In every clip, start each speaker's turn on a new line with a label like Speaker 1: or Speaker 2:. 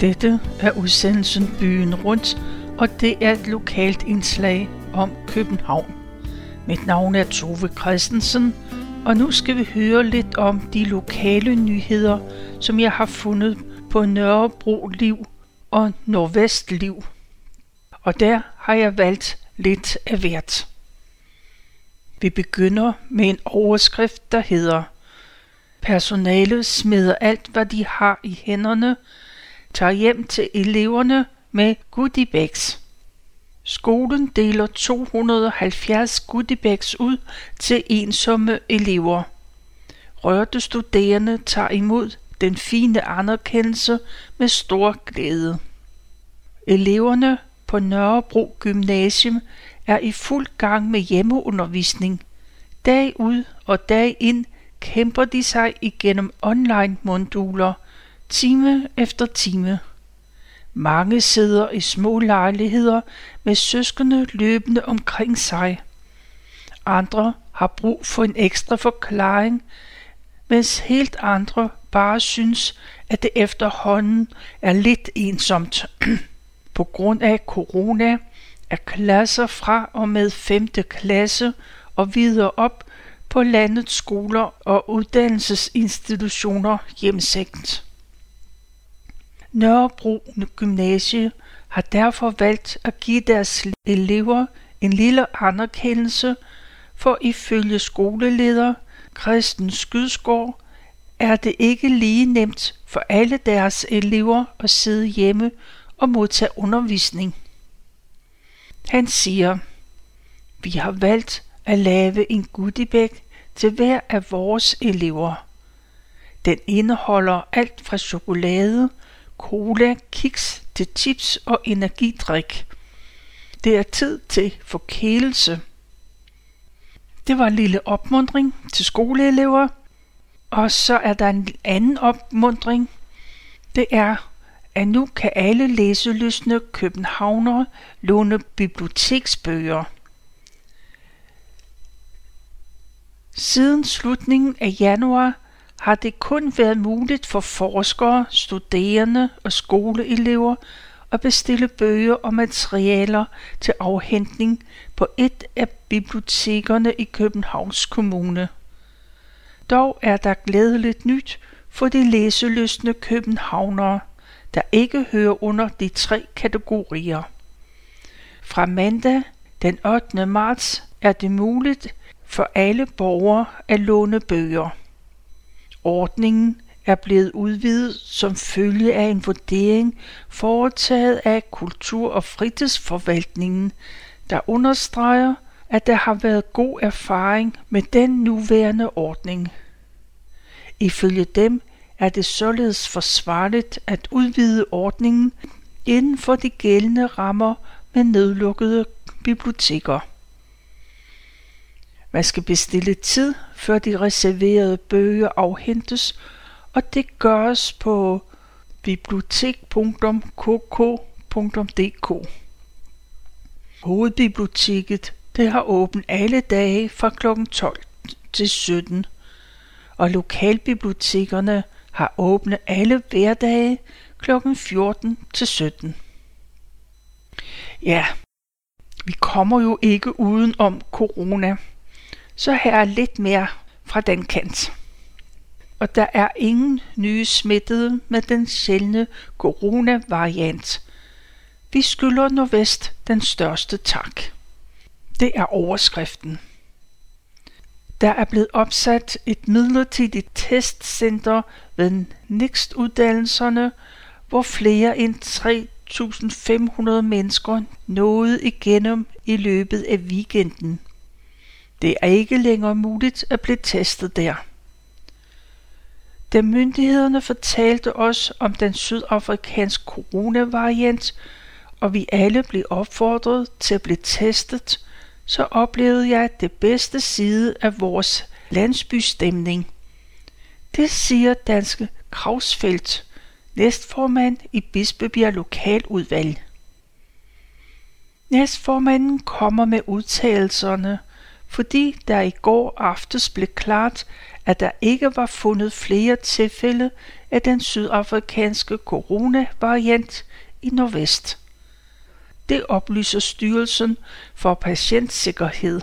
Speaker 1: Dette er udsendelsen Byen Rundt, og det er et lokalt indslag om København. Mit navn er Tove Christensen, og nu skal vi høre lidt om de lokale nyheder, som jeg har fundet på Nørrebro Liv og Nordvest Liv. Og der har jeg valgt lidt af hvert. Vi begynder med en overskrift, der hedder Personalet smider alt, hvad de har i hænderne, tager hjem til eleverne med goodiebags. Skolen deler 270 goodiebags ud til ensomme elever. Rørte studerende tager imod den fine anerkendelse med stor glæde. Eleverne på Nørrebro Gymnasium er i fuld gang med hjemmeundervisning. Dag ud og dag ind kæmper de sig igennem online-moduler, time efter time. Mange sidder i små lejligheder med søskende løbende omkring sig. Andre har brug for en ekstra forklaring, mens helt andre bare synes, at det efterhånden er lidt ensomt. På grund af corona er klasser fra og med 5. klasse og videre op på landets skoler og uddannelsesinstitutioner hjemsendt. Nørrebro Gymnasie har derfor valgt at give deres elever en lille anerkendelse, for ifølge skoleleder Christen Skydsgaard er det ikke lige nemt for alle deres elever at sidde hjemme og modtage undervisning. Han siger, vi har valgt at lave en goodiebag til hver af vores elever. Den indeholder alt fra chokolade, cola, kiks til chips og energidrik. Det er tid til forkælelse. Det var en lille opmundring til skoleelever. Og så er der en anden opmundring. Det er, at nu kan alle læselystne københavnere låne biblioteksbøger. Siden slutningen af januar har det kun været muligt for forskere, studerende og skoleelever at bestille bøger og materialer til afhentning på et af bibliotekerne i Københavns Kommune. Dog er der glædeligt nyt for de læselystne københavnere, der ikke hører under de tre kategorier. Fra mandag den 8. marts er det muligt for alle borgere at låne bøger. Ordningen er blevet udvidet som følge af en vurdering foretaget af Kultur- og Fritidsforvaltningen, der understreger, at der har været god erfaring med den nuværende ordning. Ifølge dem er det således forsvarligt at udvide ordningen inden for de gældende rammer med nedlukkede biblioteker. Man skal bestille tid, før de reserverede bøger afhentes, og det gøres på bibliotek.kk.dk. Hovedbiblioteket det har åbent alle dage fra kl. 12 til 17, og lokalbibliotekerne har åbne alle hverdage kl. 14 til 17. Ja, vi kommer jo ikke uden om corona så her er lidt mere fra den kant. Og der er ingen nye smittede med den sjældne coronavariant. Vi skylder Nordvest den største tak. Det er overskriften. Der er blevet opsat et midlertidigt testcenter ved NIXT-uddannelserne, hvor flere end 3.500 mennesker nåede igennem i løbet af weekenden. Det er ikke længere muligt at blive testet der. Da myndighederne fortalte os om den sydafrikanske coronavariant, og vi alle blev opfordret til at blive testet, så oplevede jeg det bedste side af vores landsbystemning. Det siger danske Krausfeldt, næstformand i Bispebjerg Lokaludvalg. Næstformanden kommer med udtalelserne fordi der i går aftes blev klart, at der ikke var fundet flere tilfælde af den sydafrikanske coronavariant i Nordvest. Det oplyser Styrelsen for Patientsikkerhed.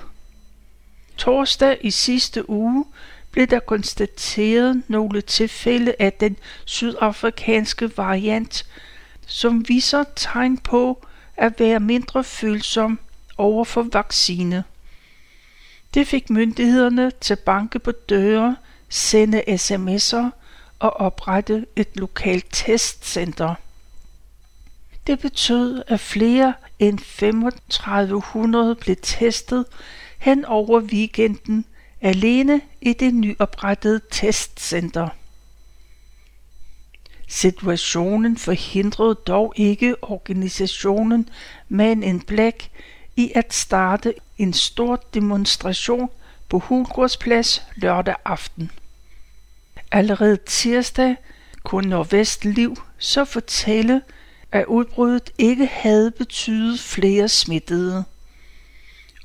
Speaker 1: Torsdag i sidste uge blev der konstateret nogle tilfælde af den sydafrikanske variant, som viser tegn på at være mindre følsom over for vaccine. Det fik myndighederne til at banke på døre, sende sms'er og oprette et lokalt testcenter. Det betød, at flere end 3500 blev testet hen over weekenden alene i det nyoprettede testcenter. Situationen forhindrede dog ikke organisationen Man in Black i at starte en stor demonstration på Hulgårdsplads lørdag aften. Allerede tirsdag kunne Nordvest Liv så fortælle, at udbruddet ikke havde betydet flere smittede.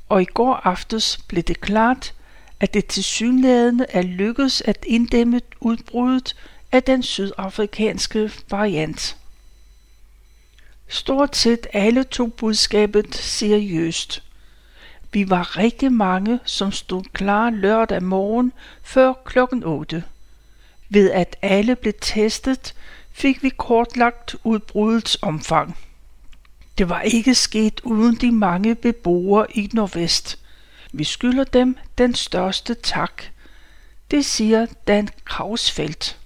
Speaker 1: Og i går aftes blev det klart, at det tilsyneladende er lykkedes at inddæmme udbruddet af den sydafrikanske variant. Stort set alle tog budskabet seriøst. Vi var rigtig mange, som stod klar lørdag morgen før klokken 8. Ved at alle blev testet, fik vi kortlagt udbrudets omfang. Det var ikke sket uden de mange beboere i Nordvest. Vi skylder dem den største tak. Det siger Dan Krausfeldt.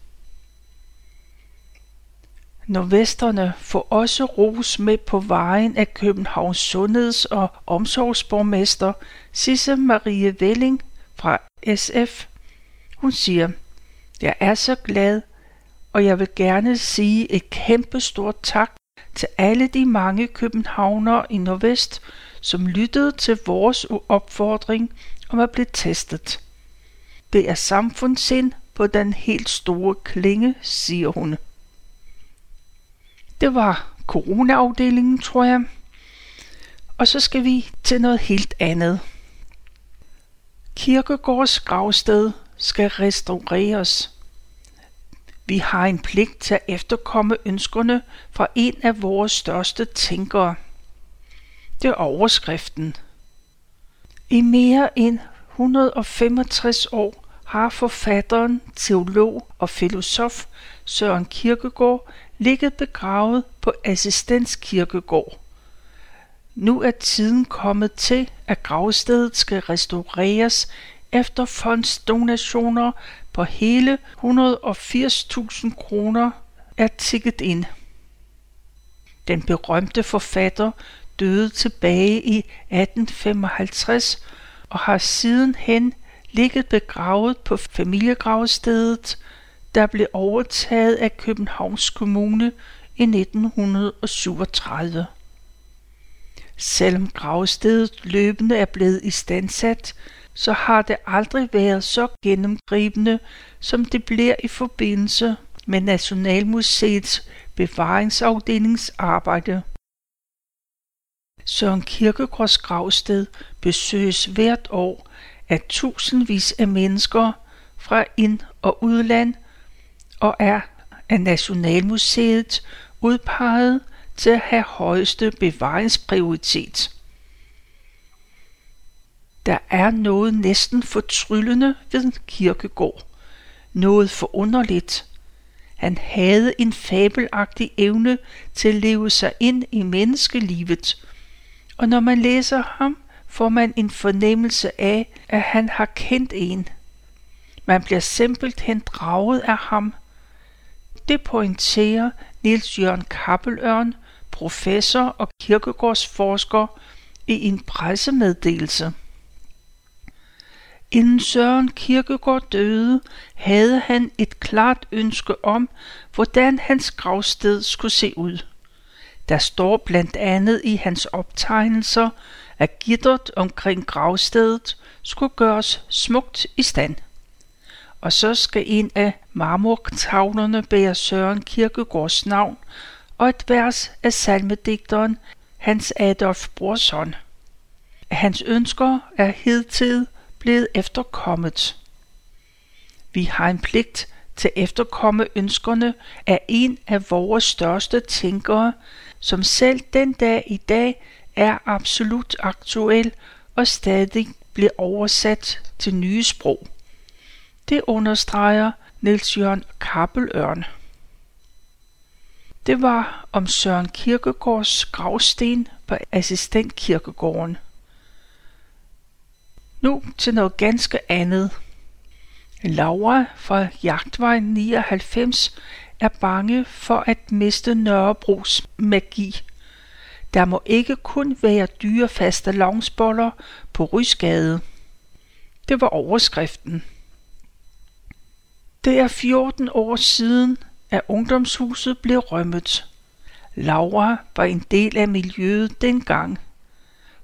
Speaker 1: Nordvesterne får også ros med på vejen af Københavns Sundheds- og Omsorgsborgmester Sisse Marie Velling fra SF. Hun siger, jeg er så glad, og jeg vil gerne sige et kæmpe stort tak til alle de mange københavnere i Nordvest, som lyttede til vores opfordring om at blive testet. Det er samfundssind på den helt store klinge, siger hun. Det var coronaafdelingen, tror jeg. Og så skal vi til noget helt andet. Kirkegårds gravsted skal restaureres. Vi har en pligt til at efterkomme ønskerne fra en af vores største tænkere. Det er overskriften. I mere end 165 år har forfatteren, teolog og filosof Søren Kierkegaard ligget begravet på Assistens Kirkegård. Nu er tiden kommet til, at gravstedet skal restaureres efter fondsdonationer på hele 180.000 kroner er tikket ind. Den berømte forfatter døde tilbage i 1855 og har sidenhen ligget begravet på familiegravstedet der blev overtaget af Københavns Kommune i 1937. Selvom gravstedet løbende er blevet istandsat, så har det aldrig været så gennemgribende, som det bliver i forbindelse med Nationalmuseets bevaringsafdelings arbejde. Søren Kirkegaards gravsted besøges hvert år af tusindvis af mennesker fra ind- og udland og er af Nationalmuseet udpeget til at have højeste bevaringsprioritet. Der er noget næsten fortryllende ved kirkegård. Noget forunderligt. Han havde en fabelagtig evne til at leve sig ind i menneskelivet, og når man læser ham, får man en fornemmelse af, at han har kendt en. Man bliver simpelthen draget af ham – det pointerer Niels Jørgen Kappelørn, professor og kirkegårdsforsker, i en pressemeddelelse. Inden Søren Kirkegaard døde, havde han et klart ønske om, hvordan hans gravsted skulle se ud. Der står blandt andet i hans optegnelser, at gittert omkring gravstedet skulle gøres smukt i stand og så skal en af marmortavlerne bære Søren Kirkegaards navn og et vers af salmedigteren Hans Adolf Brorson. hans ønsker er hidtil blevet efterkommet. Vi har en pligt til at efterkomme ønskerne af en af vores største tænkere, som selv den dag i dag er absolut aktuel og stadig bliver oversat til nye sprog. Det understreger Niels Jørgen Kappelørn. Det var om Søren Kirkegaards gravsten på assistentkirkegården. Nu til noget ganske andet. Laura fra Jagtvej 99 er bange for at miste Nørrebros magi. Der må ikke kun være dyre faste lavnsboller på Rysgade. Det var overskriften. Det er 14 år siden, at ungdomshuset blev rømmet. Laura var en del af miljøet dengang.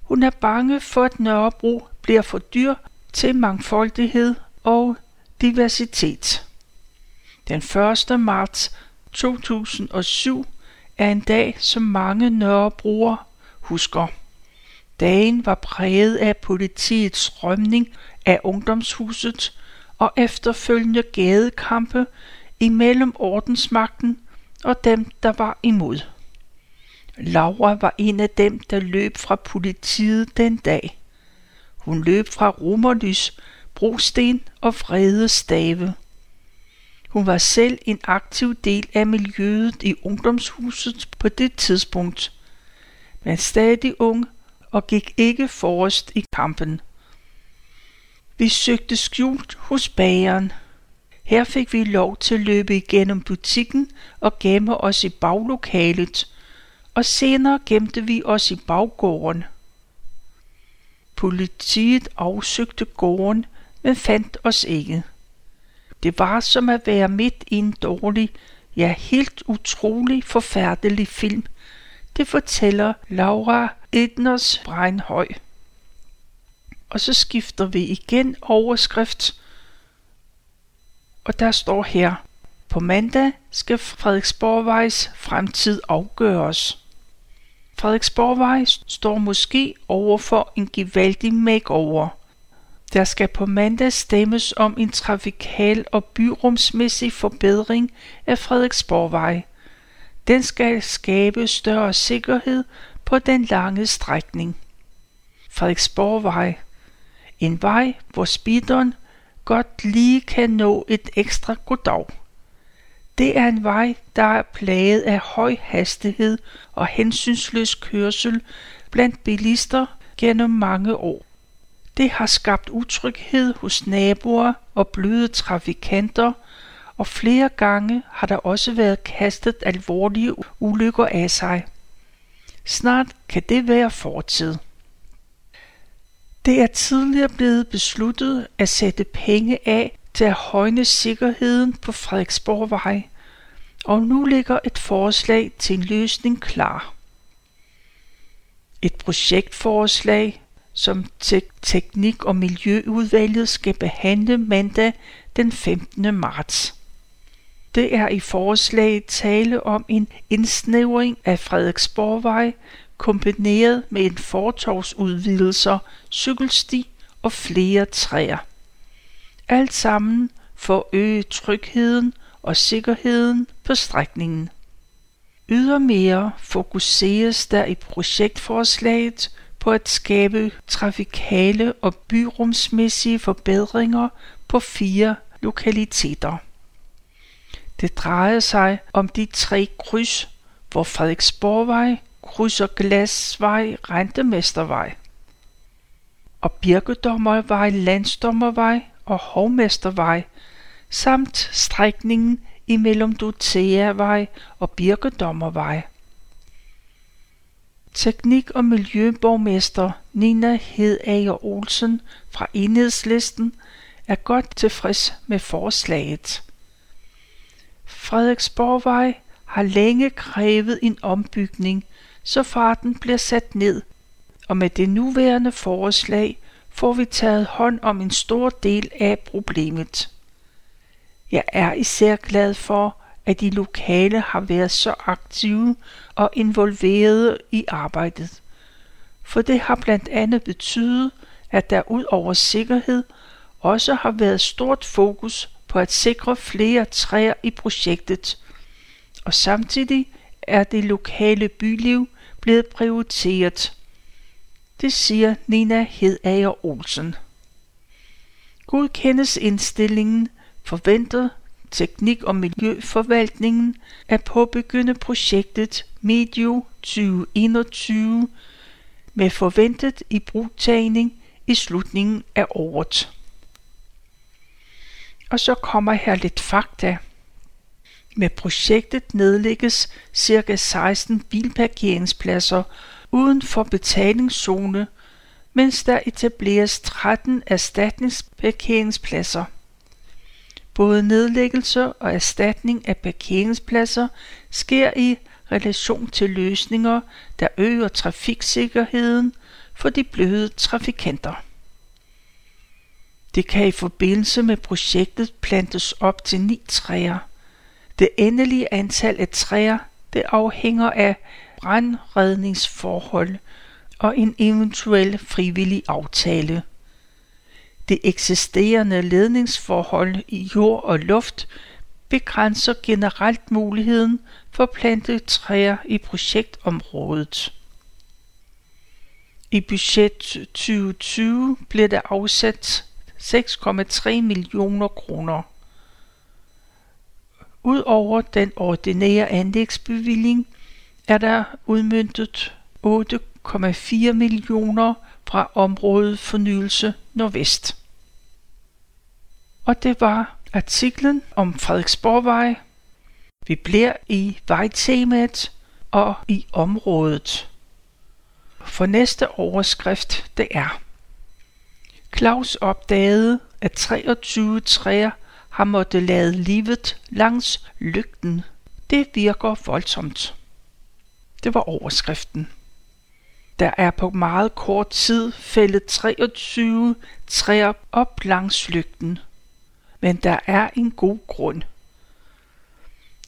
Speaker 1: Hun er bange for, at Nørrebro bliver for dyr til mangfoldighed og diversitet. Den 1. marts 2007 er en dag, som mange Nørrebroer husker. Dagen var præget af politiets rømning af ungdomshuset og efterfølgende gadekampe imellem ordensmagten og dem, der var imod. Laura var en af dem, der løb fra politiet den dag. Hun løb fra Romerlys, brosten og vrede stave. Hun var selv en aktiv del af miljøet i ungdomshuset på det tidspunkt, men stadig ung og gik ikke forrest i kampen. Vi søgte skjult hos bageren. Her fik vi lov til at løbe igennem butikken og gemme os i baglokalet, og senere gemte vi os i baggården. Politiet afsøgte gården, men fandt os ikke. Det var som at være midt i en dårlig, ja helt utrolig forfærdelig film. Det fortæller Laura Edners Breinhøj. Og så skifter vi igen overskrift, og der står her, på mandag skal Frederiksborgvejs fremtid afgøres. Frederiksborgvej står måske over for en gevaldig makeover – der skal på mandag stemmes om en trafikal og byrumsmæssig forbedring af Frederiksborgvej. Den skal skabe større sikkerhed på den lange strækning. Frederiksborgvej. En vej, hvor speederen godt lige kan nå et ekstra goddag. Det er en vej, der er plaget af høj hastighed og hensynsløs kørsel blandt bilister gennem mange år. Det har skabt utryghed hos naboer og bløde trafikanter, og flere gange har der også været kastet alvorlige ulykker af sig. Snart kan det være fortid. Det er tidligere blevet besluttet at sætte penge af til at højne sikkerheden på Frederiksborgvej, og nu ligger et forslag til en løsning klar. Et projektforslag som Teknik- og Miljøudvalget skal behandle mandag den 15. marts. Det er i forslaget tale om en indsnævring af Frederiksborgvej kombineret med en fortovsudvidelser, cykelsti og flere træer. Alt sammen for at øge trygheden og sikkerheden på strækningen. Ydermere fokuseres der i projektforslaget på at skabe trafikale og byrumsmæssige forbedringer på fire lokaliteter. Det drejer sig om de tre kryds, hvor Frederiksborgvej krydser Glasvej, Rentemestervej og Birkedommervej, Landsdommervej og Hovmestervej, samt strækningen imellem Doteavej og Birkedommervej. Teknik- og miljøborgmester Nina Hedager Olsen fra Enhedslisten er godt tilfreds med forslaget. Frederiksborgvej har længe krævet en ombygning, så farten bliver sat ned, og med det nuværende forslag får vi taget hånd om en stor del af problemet. Jeg er især glad for, at de lokale har været så aktive og involverede i arbejdet. for det har blandt andet betydet, at der ud over sikkerhed også har været stort fokus på at sikre flere træer i projektet, og samtidig er det lokale byliv blevet prioriteret. Det siger Nina Hedager Olsen. Godkendes indstillingen forventer Teknik- og Miljøforvaltningen at påbegynde projektet medio 2021 med forventet i brugtagning i slutningen af året. Og så kommer her lidt fakta. Med projektet nedlægges ca. 16 bilparkeringspladser uden for betalingszone, mens der etableres 13 erstatningsparkeringspladser. Både nedlæggelse og erstatning af parkeringspladser sker i relation til løsninger, der øger trafiksikkerheden for de bløde trafikanter. Det kan i forbindelse med projektet plantes op til ni træer. Det endelige antal af træer det afhænger af brandredningsforhold og en eventuel frivillig aftale. Det eksisterende ledningsforhold i jord og luft begrænser generelt muligheden for plantet træer i projektområdet. I budget 2020 blev der afsat 6,3 millioner kroner. Udover den ordinære anlægsbevilling er der udmyndtet 8,4 millioner fra området Fornyelse Nordvest. Og det var artiklen om Frederiksborgvej. Vi bliver i vejtemaet og i området. For næste overskrift det er Claus opdagede, at 23 træer har måttet lade livet langs lygten. Det virker voldsomt. Det var overskriften. Der er på meget kort tid fældet 23 træer op langs lygten. Men der er en god grund.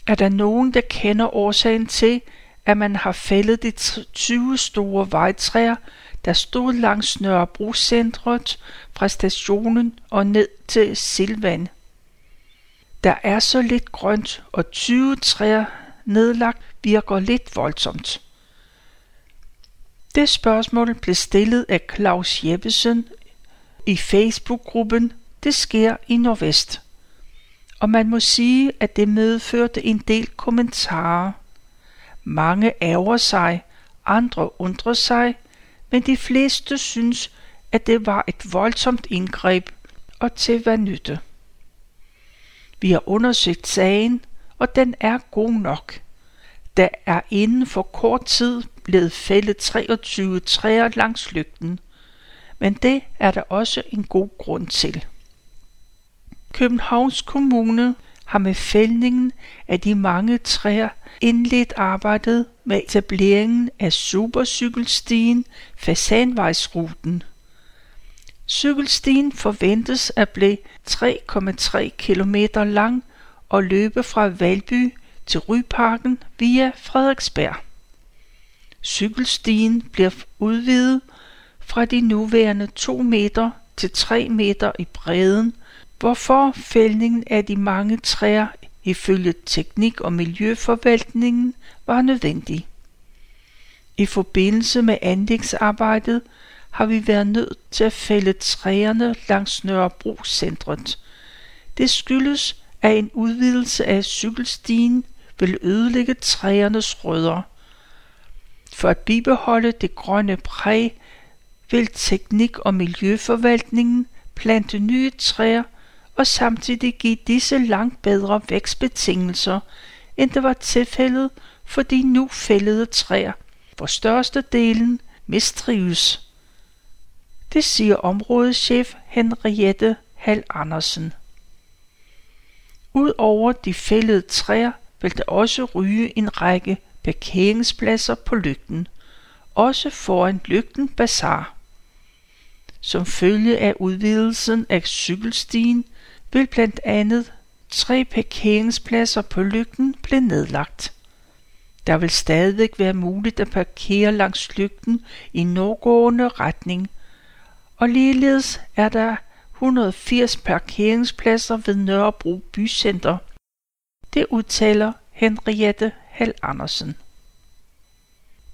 Speaker 1: Er der nogen, der kender årsagen til, at man har fældet de 20 store vejtræer, der stod langs Nørrebrocentret fra stationen og ned til Silvan? Der er så lidt grønt, og 20 træer nedlagt virker lidt voldsomt. Det spørgsmål blev stillet af Claus Jeppesen i Facebook-gruppen Det sker i Nordvest. Og man må sige, at det medførte en del kommentarer. Mange ærger sig, andre undrer sig, men de fleste synes, at det var et voldsomt indgreb og til hvad nytte. Vi har undersøgt sagen, og den er god nok. Der er inden for kort tid blevet fældet 23 træer langs lygten, men det er der også en god grund til. Københavns Kommune har med fældningen af de mange træer indledt arbejdet med etableringen af supercykelstien Fasanvejsruten. Cykelstien forventes at blive 3,3 km lang og løbe fra Valby til Ryparken via Frederiksberg. Cykelstien bliver udvidet fra de nuværende 2 meter til 3 meter i bredden, hvorfor fældningen af de mange træer ifølge teknik- og miljøforvaltningen var nødvendig. I forbindelse med anlægsarbejdet har vi været nødt til at fælde træerne langs Nørrebro-centret. Det skyldes, at en udvidelse af cykelstien vil ødelægge træernes rødder. For at bibeholde det grønne præg vil teknik- og miljøforvaltningen plante nye træer og samtidig give disse langt bedre vækstbetingelser, end det var tilfældet for de nu fældede træer, hvor størstedelen mistrives. Det siger områdeschef Henriette Hal Andersen. Udover de fældede træer vil der også ryge en række parkeringspladser på lygten, også foran lygten Bazar. Som følge af udvidelsen af cykelstien vil blandt andet tre parkeringspladser på lygten blive nedlagt. Der vil stadigvæk være muligt at parkere langs lygten i nordgående retning, og ligeledes er der 180 parkeringspladser ved Nørrebro Bycenter. Det udtaler Henriette Hal Andersen.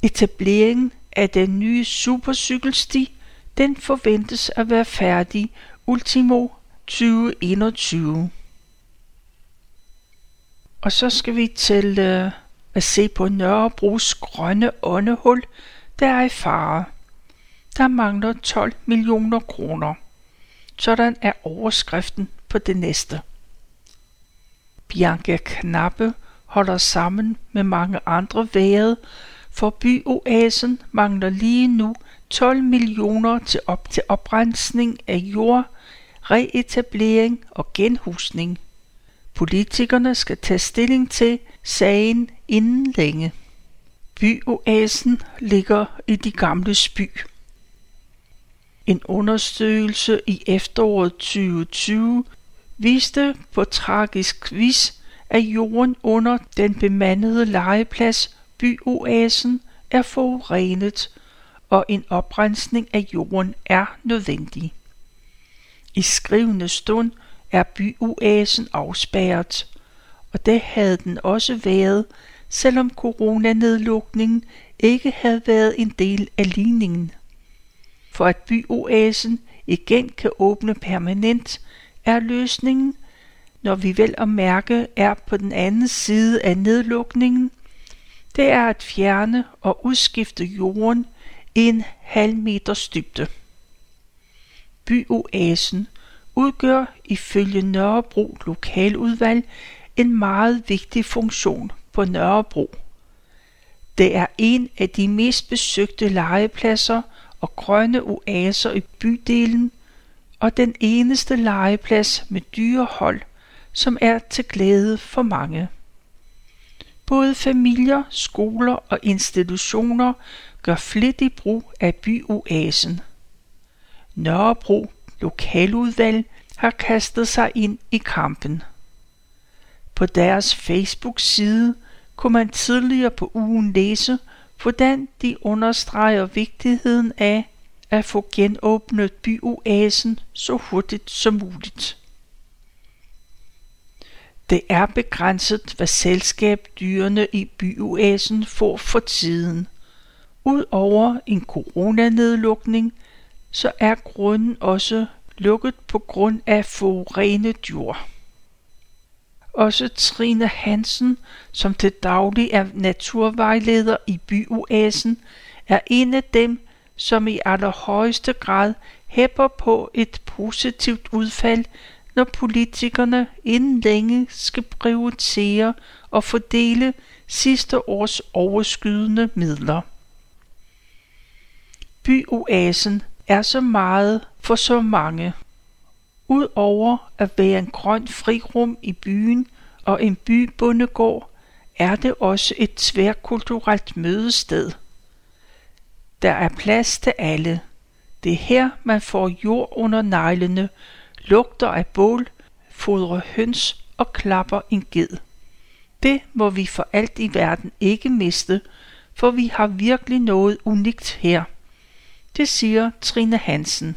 Speaker 1: Etableringen af den nye supercykelsti, den forventes at være færdig ultimo 2021. Og så skal vi til øh, at se på Nørrebros grønne åndehul, der er i fare. Der mangler 12 millioner kroner. Sådan er overskriften på det næste. Bianca Knappe holder sammen med mange andre været, for byoasen mangler lige nu 12 millioner til, op til oprensning af jord, reetablering og genhusning. Politikerne skal tage stilling til sagen inden længe. Byoasen ligger i de gamle by. En undersøgelse i efteråret 2020 viste på tragisk vis, at jorden under den bemandede legeplads Byoasen er forurenet, og en oprensning af jorden er nødvendig. I skrivende stund er byoasen afspærret, og det havde den også været, selvom coronanedlukningen ikke havde været en del af ligningen. For at byoasen igen kan åbne permanent, er løsningen, når vi vel at mærke er på den anden side af nedlukningen, det er at fjerne og udskifte jorden en halv meters dybde. Byoasen udgør ifølge Nørrebro Lokaludvalg en meget vigtig funktion på Nørrebro. Det er en af de mest besøgte legepladser og grønne oaser i bydelen, og den eneste legeplads med dyrehold, som er til glæde for mange. Både familier, skoler og institutioner gør flittig brug af byoasen. Nørrebro lokaludvalg har kastet sig ind i kampen. På deres Facebook-side kunne man tidligere på ugen læse, hvordan de understreger vigtigheden af at få genåbnet byoasen så hurtigt som muligt. Det er begrænset, hvad selskab dyrene i byoasen får for tiden. Udover en coronanedlukning, så er grunden også lukket på grund af forurenet jord. Også Trine Hansen, som til daglig er naturvejleder i byoasen, er en af dem, som i allerhøjeste grad hæpper på et positivt udfald når politikerne inden længe skal prioritere og fordele sidste års overskydende midler. Byoasen er så meget for så mange. Udover at være en grøn frirum i byen og en bybundegård, er det også et tværkulturelt mødested. Der er plads til alle. Det er her, man får jord under neglene lugter af bål, fodrer høns og klapper en ged. Det må vi for alt i verden ikke miste, for vi har virkelig noget unikt her. Det siger Trine Hansen.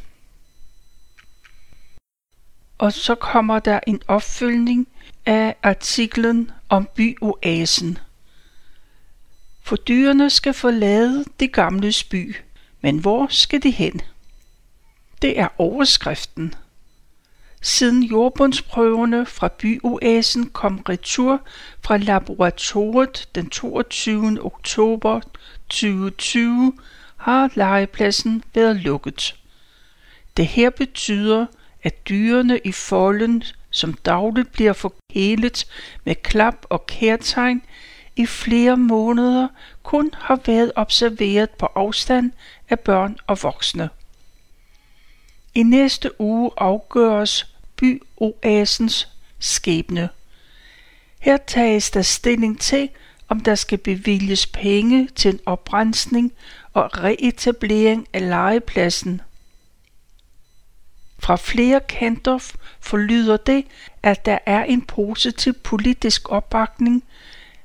Speaker 1: Og så kommer der en opfølgning af artiklen om byoasen. For dyrene skal forlade det gamle by, men hvor skal de hen? Det er overskriften. Siden jordbundsprøverne fra byoasen kom retur fra laboratoriet den 22. oktober 2020, har legepladsen været lukket. Det her betyder, at dyrene i folden, som dagligt bliver forkælet med klap og kærtegn, i flere måneder kun har været observeret på afstand af børn og voksne. I næste uge afgøres byoasens skæbne. Her tages der stilling til, om der skal bevilges penge til en oprensning og reetablering af legepladsen. Fra flere kanter forlyder det, at der er en positiv politisk opbakning,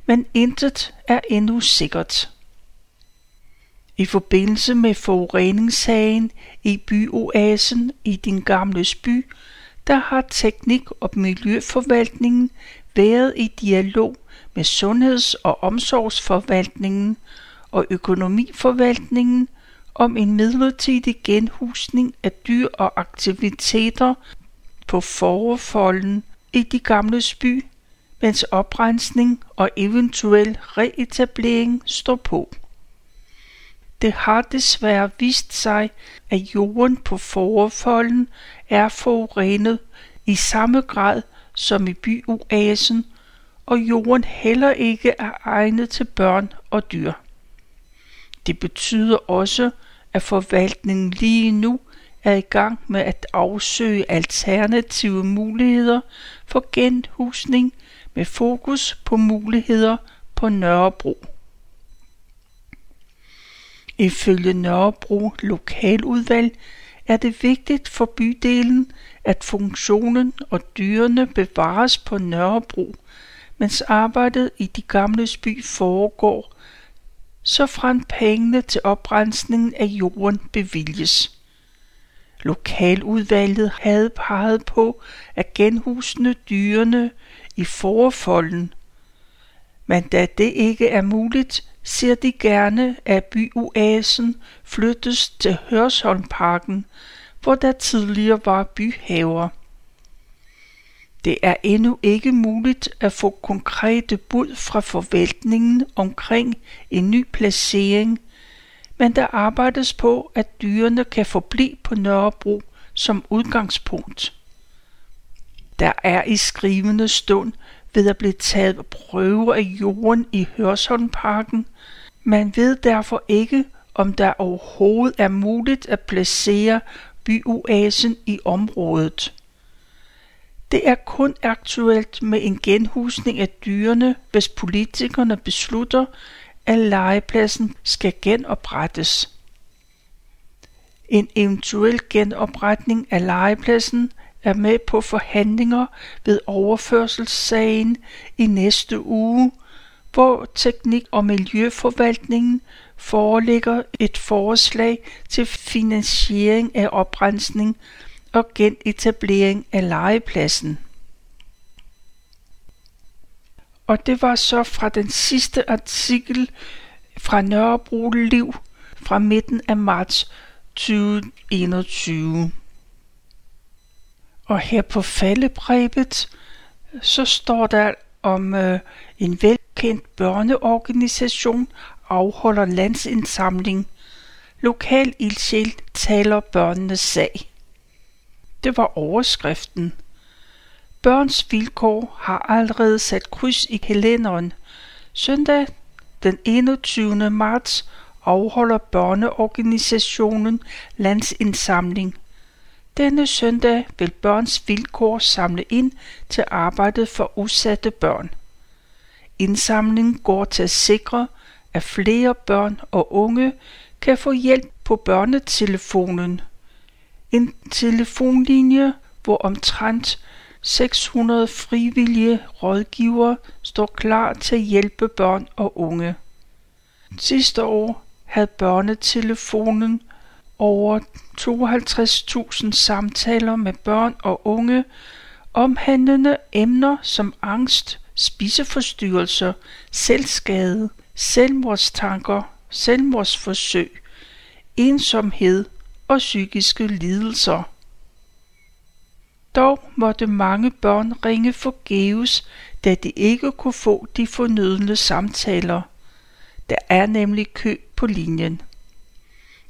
Speaker 1: men intet er endnu sikkert. I forbindelse med forureningssagen i byoasen i din gamle by, der har teknik- og miljøforvaltningen været i dialog med sundheds- og omsorgsforvaltningen og økonomiforvaltningen om en midlertidig genhusning af dyr og aktiviteter på forfolden i de gamle by, mens oprensning og eventuel reetablering står på. Det har desværre vist sig, at jorden på forfolden er forurenet i samme grad som i byoasen, og jorden heller ikke er egnet til børn og dyr. Det betyder også, at forvaltningen lige nu er i gang med at afsøge alternative muligheder for genhusning med fokus på muligheder på Nørrebro. Ifølge Nørrebro Lokaludvalg er det vigtigt for bydelen, at funktionen og dyrene bevares på Nørrebro, mens arbejdet i de gamle by foregår, så frem pengene til oprensningen af jorden bevilges. Lokaludvalget havde peget på at genhusne dyrene i forfolden, men da det ikke er muligt, ser de gerne, at byoasen flyttes til Hørsholmparken, hvor der tidligere var byhaver. Det er endnu ikke muligt at få konkrete bud fra forvaltningen omkring en ny placering, men der arbejdes på, at dyrene kan forblive på Nørrebro som udgangspunkt. Der er i skrivende stund ved at blive taget prøver af jorden i Hørsholmparken. Man ved derfor ikke, om der overhovedet er muligt at placere byoasen i området. Det er kun aktuelt med en genhusning af dyrene, hvis politikerne beslutter, at legepladsen skal genoprettes. En eventuel genopretning af legepladsen er med på forhandlinger ved overførselssagen i næste uge, hvor Teknik- og Miljøforvaltningen forelægger et forslag til finansiering af oprensning og genetablering af legepladsen. Og det var så fra den sidste artikel fra Nørrebro Liv fra midten af marts 2021. Og her på faldebrevet, så står der om øh, en velkendt børneorganisation afholder landsindsamling. Lokal ildsjæl taler børnenes sag. Det var overskriften. Børns Vilkår har allerede sat kryds i kalenderen. Søndag den 21. marts afholder børneorganisationen landsindsamling. Denne søndag vil Børns Vilkår samle ind til arbejdet for udsatte børn. Indsamlingen går til at sikre, at flere børn og unge kan få hjælp på børnetelefonen. En telefonlinje, hvor omtrent 600 frivillige rådgivere står klar til at hjælpe børn og unge. Sidste år havde børnetelefonen over 52.000 samtaler med børn og unge omhandlende emner som angst, spiseforstyrrelser, selvskade, selvmordstanker, selvmordsforsøg, ensomhed og psykiske lidelser. Dog måtte mange børn ringe forgæves, da de ikke kunne få de fornødne samtaler. Der er nemlig kø på linjen.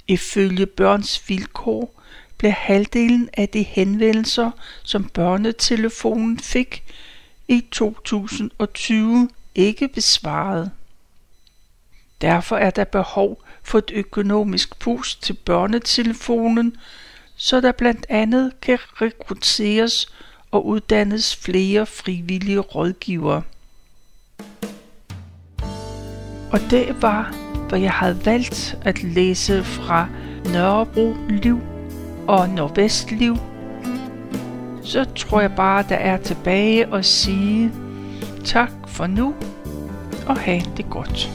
Speaker 1: Ifølge børns vilkår blev halvdelen af de henvendelser, som børnetelefonen fik i 2020, ikke besvaret. Derfor er der behov for et økonomisk pust til børnetelefonen, så der blandt andet kan rekrutteres og uddannes flere frivillige rådgivere. Og det var, hvad jeg havde valgt at læse fra Nørrebro Liv og Nordvestliv. Så tror jeg bare, der er tilbage at sige tak for nu og have det godt.